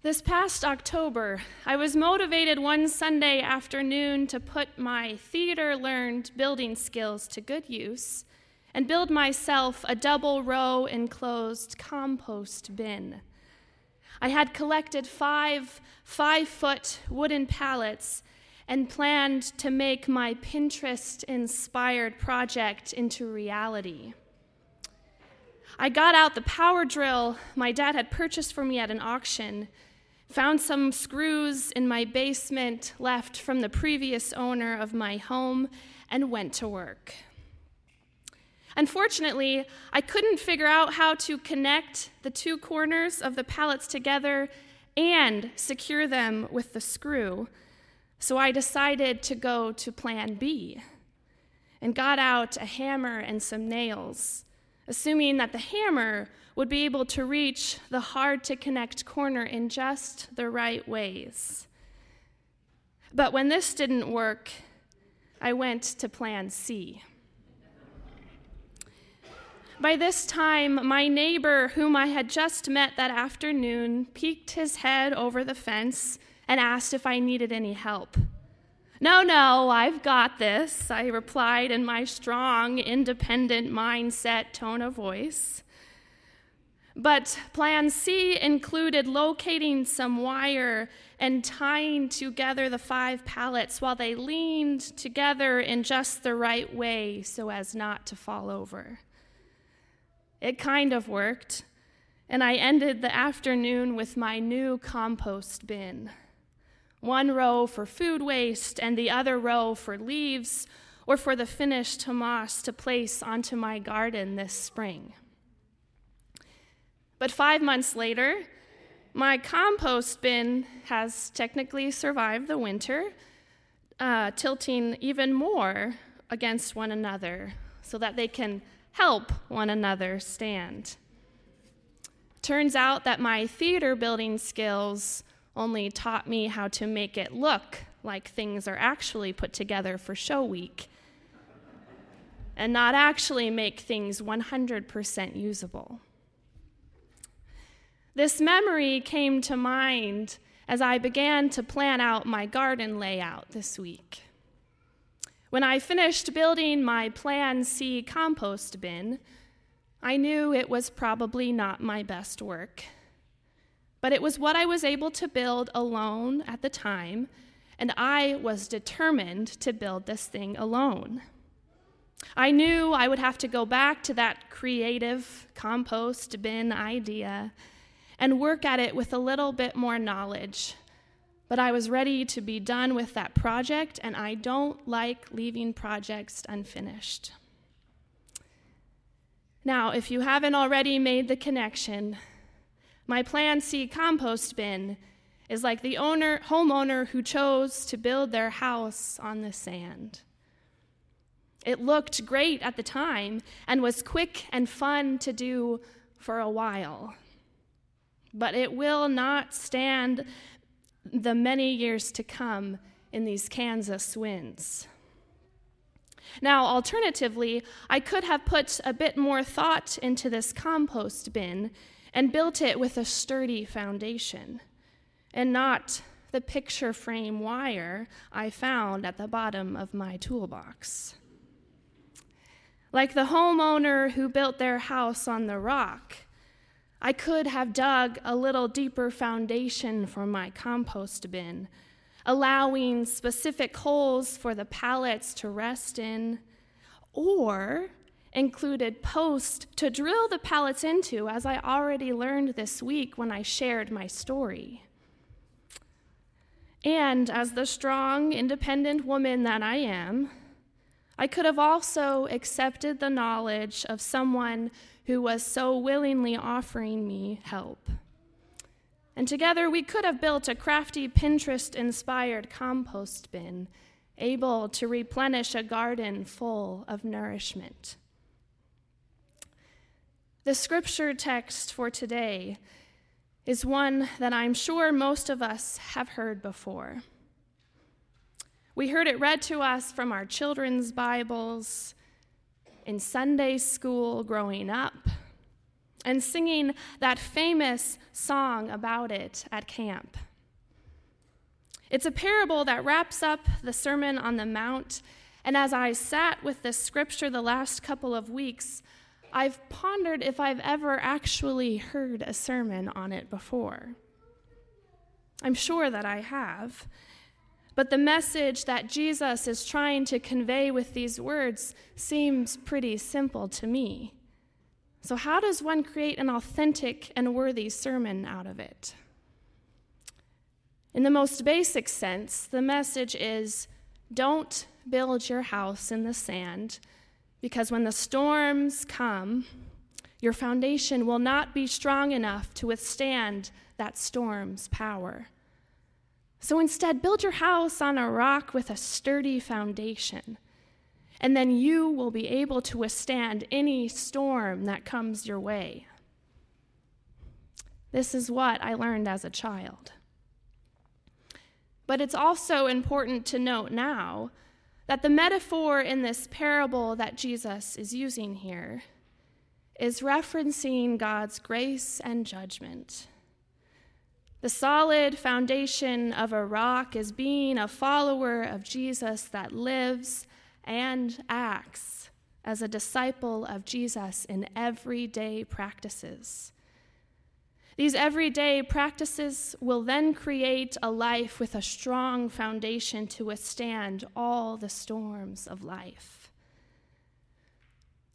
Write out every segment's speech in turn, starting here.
This past October, I was motivated one Sunday afternoon to put my theater learned building skills to good use and build myself a double row enclosed compost bin. I had collected five five foot wooden pallets and planned to make my Pinterest inspired project into reality. I got out the power drill my dad had purchased for me at an auction, found some screws in my basement left from the previous owner of my home, and went to work. Unfortunately, I couldn't figure out how to connect the two corners of the pallets together and secure them with the screw, so I decided to go to plan B and got out a hammer and some nails assuming that the hammer would be able to reach the hard to connect corner in just the right ways. But when this didn't work, I went to plan C. By this time, my neighbor, whom I had just met that afternoon, peeked his head over the fence and asked if I needed any help. No, no, I've got this, I replied in my strong, independent mindset tone of voice. But plan C included locating some wire and tying together the five pallets while they leaned together in just the right way so as not to fall over. It kind of worked, and I ended the afternoon with my new compost bin one row for food waste and the other row for leaves or for the finished humus to place onto my garden this spring. But five months later, my compost bin has technically survived the winter, uh, tilting even more against one another so that they can help one another stand. Turns out that my theater building skills only taught me how to make it look like things are actually put together for show week and not actually make things 100% usable. This memory came to mind as I began to plan out my garden layout this week. When I finished building my Plan C compost bin, I knew it was probably not my best work but it was what I was able to build alone at the time, and I was determined to build this thing alone. I knew I would have to go back to that creative compost bin idea and work at it with a little bit more knowledge. But I was ready to be done with that project, and I don't like leaving projects unfinished. Now, if you haven't already made the connection, my Plan C compost bin is like the owner, homeowner who chose to build their house on the sand. It looked great at the time and was quick and fun to do for a while. But it will not stand the many years to come in these Kansas winds. Now, alternatively, I could have put a bit more thought into this compost bin and built it with a sturdy foundation and not the picture frame wire I found at the bottom of my toolbox. Like the homeowner who built their house on the rock, I could have dug a little deeper foundation for my compost bin, allowing specific holes for the pallets to rest in, or included posts to drill the pallets into, as I already learned this week when I shared my story. And as the strong, independent woman that I am, I could have also accepted the knowledge of someone who was so willingly offering me help. And together we could have built a crafty Pinterest inspired compost bin, able to replenish a garden full of nourishment. The scripture text for today is one that I'm sure most of us have heard before. We heard it read to us from our children's Bibles, in Sunday school growing up, and singing that famous song about it at camp. It's a parable that wraps up the Sermon on the Mount. And as I sat with this scripture the last couple of weeks, I've pondered if I've ever actually heard a sermon on it before. I'm sure that I have. But the message that Jesus is trying to convey with these words seems pretty simple to me. So, how does one create an authentic and worthy sermon out of it? In the most basic sense, the message is don't build your house in the sand because when the storms come, your foundation will not be strong enough to withstand that storm's power. So instead, build your house on a rock with a sturdy foundation, and then you will be able to withstand any storm that comes your way. This is what I learned as a child. But it's also important to note now that the metaphor in this parable that Jesus is using here is referencing God's grace and judgment. The solid foundation of a rock is being a follower of Jesus that lives and acts as a disciple of Jesus in everyday practices. These everyday practices will then create a life with a strong foundation to withstand all the storms of life.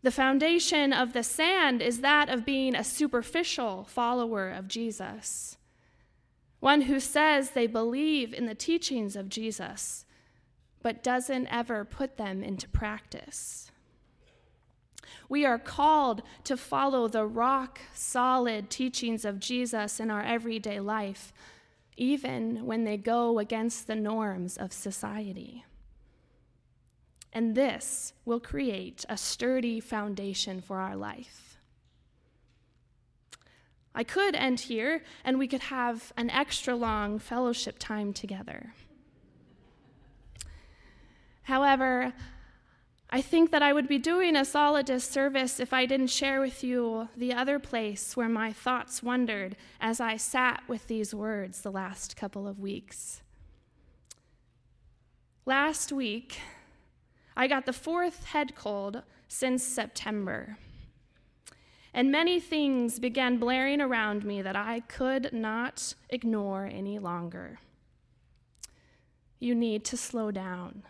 The foundation of the sand is that of being a superficial follower of Jesus one who says they believe in the teachings of Jesus, but doesn't ever put them into practice. We are called to follow the rock solid teachings of Jesus in our everyday life, even when they go against the norms of society. And this will create a sturdy foundation for our life. I could end here and we could have an extra long fellowship time together. However, I think that I would be doing us all a disservice if I didn't share with you the other place where my thoughts wandered as I sat with these words the last couple of weeks. Last week, I got the fourth head cold since September and many things began blaring around me that I could not ignore any longer. You need to slow down.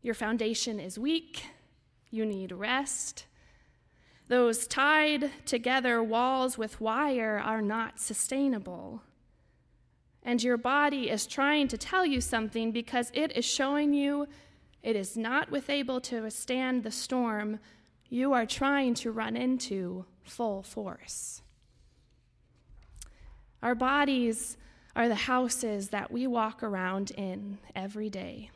Your foundation is weak. You need rest. Those tied together walls with wire are not sustainable. And your body is trying to tell you something because it is showing you it is not with able to withstand the storm you are trying to run into full force. Our bodies are the houses that we walk around in every day.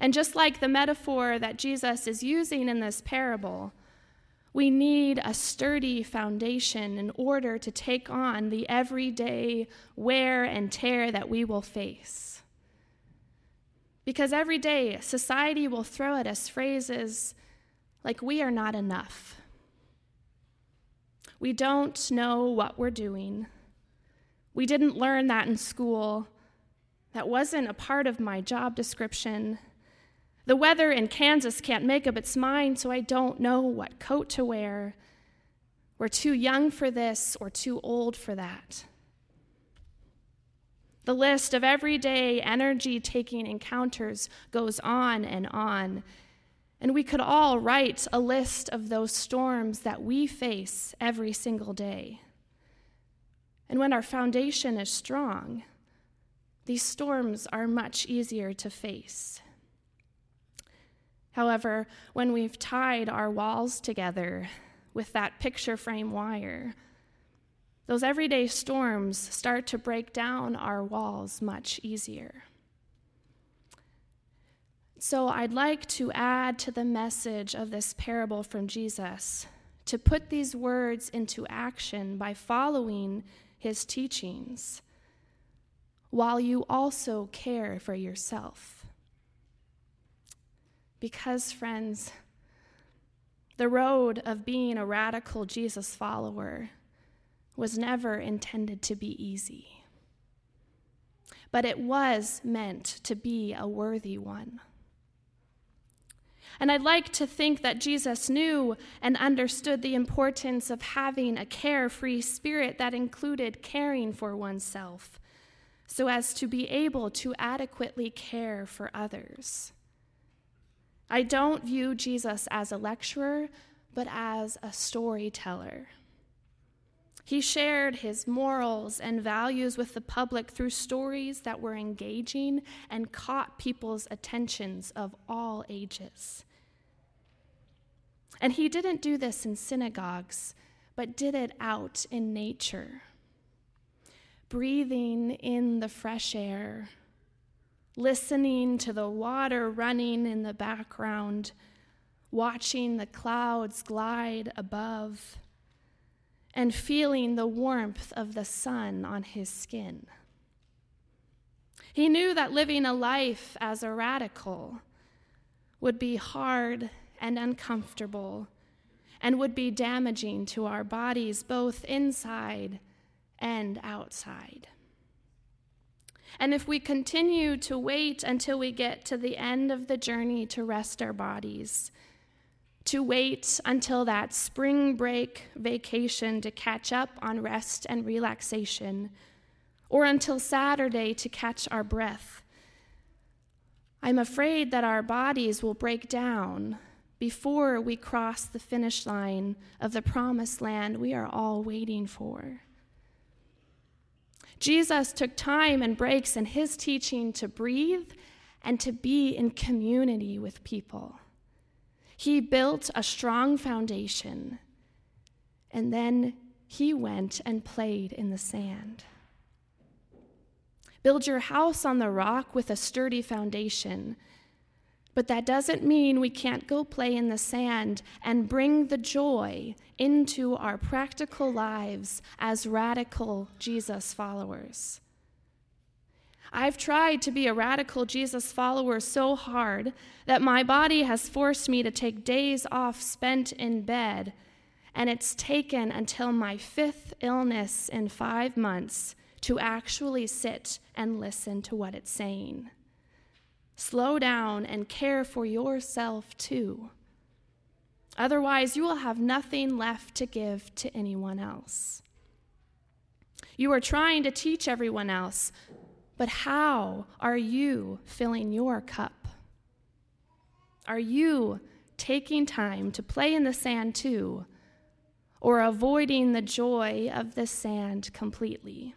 And just like the metaphor that Jesus is using in this parable, we need a sturdy foundation in order to take on the everyday wear and tear that we will face. Because every day, society will throw at us phrases like we are not enough. We don't know what we're doing. We didn't learn that in school. That wasn't a part of my job description. The weather in Kansas can't make up its mind, so I don't know what coat to wear. We're too young for this or too old for that. The list of everyday energy taking encounters goes on and on. And we could all write a list of those storms that we face every single day. And when our foundation is strong, these storms are much easier to face. However, when we've tied our walls together with that picture frame wire, those everyday storms start to break down our walls much easier. So I'd like to add to the message of this parable from Jesus to put these words into action by following his teachings while you also care for yourself. Because, friends, The road of being a radical Jesus follower was never intended to be easy, but it was meant to be a worthy one. And I'd like to think that Jesus knew and understood the importance of having a carefree spirit that included caring for oneself so as to be able to adequately care for others. I don't view Jesus as a lecturer, but as a storyteller. He shared his morals and values with the public through stories that were engaging and caught people's attentions of all ages. And he didn't do this in synagogues, but did it out in nature, breathing in the fresh air listening to the water running in the background, watching the clouds glide above, and feeling the warmth of the sun on his skin. He knew that living a life as a radical would be hard and uncomfortable and would be damaging to our bodies both inside and outside. And if we continue to wait until we get to the end of the journey to rest our bodies, to wait until that spring break vacation to catch up on rest and relaxation, or until Saturday to catch our breath, I'm afraid that our bodies will break down before we cross the finish line of the promised land we are all waiting for. Jesus took time and breaks in his teaching to breathe and to be in community with people. He built a strong foundation, and then he went and played in the sand. Build your house on the rock with a sturdy foundation but that doesn't mean we can't go play in the sand and bring the joy into our practical lives as radical Jesus followers. I've tried to be a radical Jesus follower so hard that my body has forced me to take days off spent in bed, and it's taken until my fifth illness in five months to actually sit and listen to what it's saying. Slow down and care for yourself too. Otherwise, you will have nothing left to give to anyone else. You are trying to teach everyone else, but how are you filling your cup? Are you taking time to play in the sand too, or avoiding the joy of the sand completely?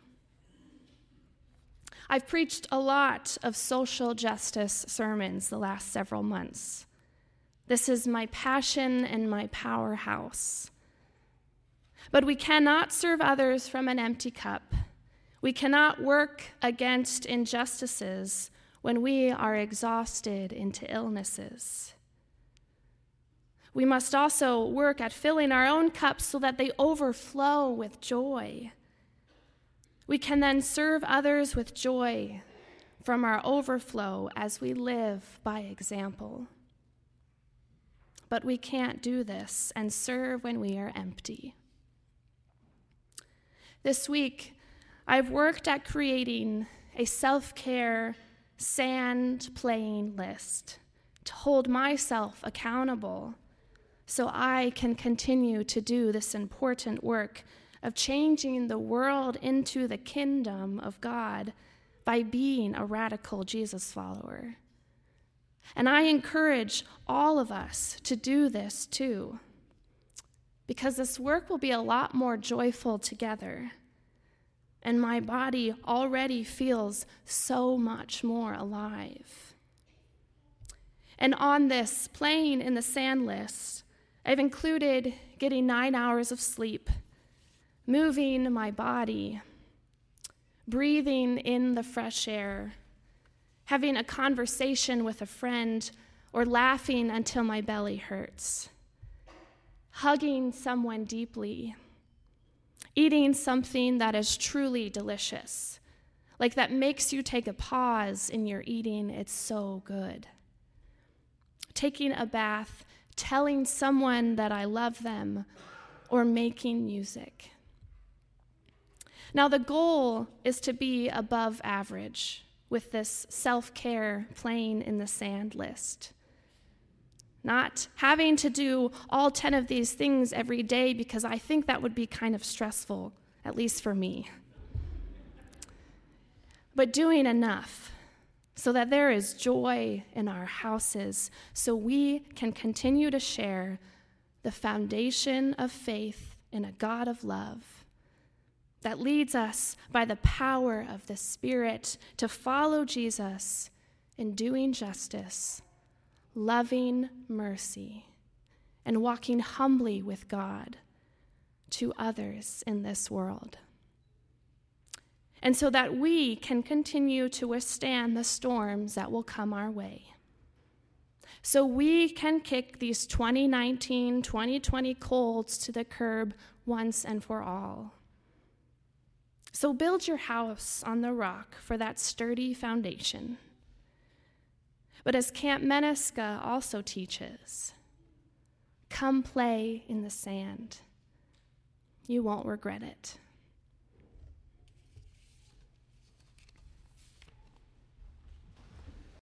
I've preached a lot of social justice sermons the last several months. This is my passion and my powerhouse. But we cannot serve others from an empty cup. We cannot work against injustices when we are exhausted into illnesses. We must also work at filling our own cups so that they overflow with joy. We can then serve others with joy from our overflow as we live by example. But we can't do this and serve when we are empty. This week, I've worked at creating a self care sand playing list to hold myself accountable so I can continue to do this important work of changing the world into the kingdom of God by being a radical Jesus follower. And I encourage all of us to do this too, because this work will be a lot more joyful together. And my body already feels so much more alive. And on this playing in the sand list, I've included getting nine hours of sleep moving my body, breathing in the fresh air, having a conversation with a friend, or laughing until my belly hurts, hugging someone deeply, eating something that is truly delicious, like that makes you take a pause in your eating, it's so good. Taking a bath telling someone that I love them, or making music. Now, the goal is to be above average with this self care playing in the sand list. Not having to do all 10 of these things every day because I think that would be kind of stressful, at least for me. But doing enough so that there is joy in our houses, so we can continue to share the foundation of faith in a God of love that leads us by the power of the Spirit to follow Jesus in doing justice, loving mercy, and walking humbly with God to others in this world. And so that we can continue to withstand the storms that will come our way. So we can kick these 2019 2020 colds to the curb once and for all. So build your house on the rock for that sturdy foundation. But as Camp Mennoscah also teaches, come play in the sand. You won't regret it.